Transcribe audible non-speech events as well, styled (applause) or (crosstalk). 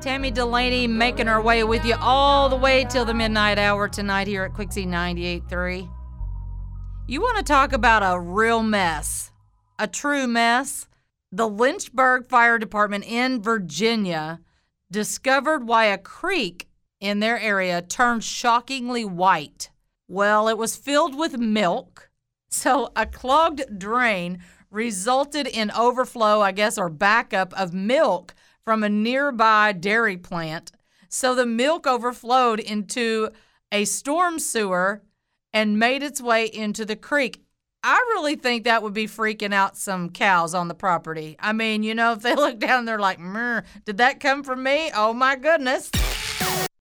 Tammy Delaney making her way with you all the way till the midnight hour tonight here at Quixie 98.3. You want to talk about a real mess, a true mess? The Lynchburg Fire Department in Virginia discovered why a creek in their area turned shockingly white. Well, it was filled with milk. (laughs) So a clogged drain resulted in overflow, I guess, or backup of milk from a nearby dairy plant. So the milk overflowed into a storm sewer and made its way into the creek. I really think that would be freaking out some cows on the property. I mean, you know, if they (laughs) look down, they're like, did that come from me? Oh my goodness.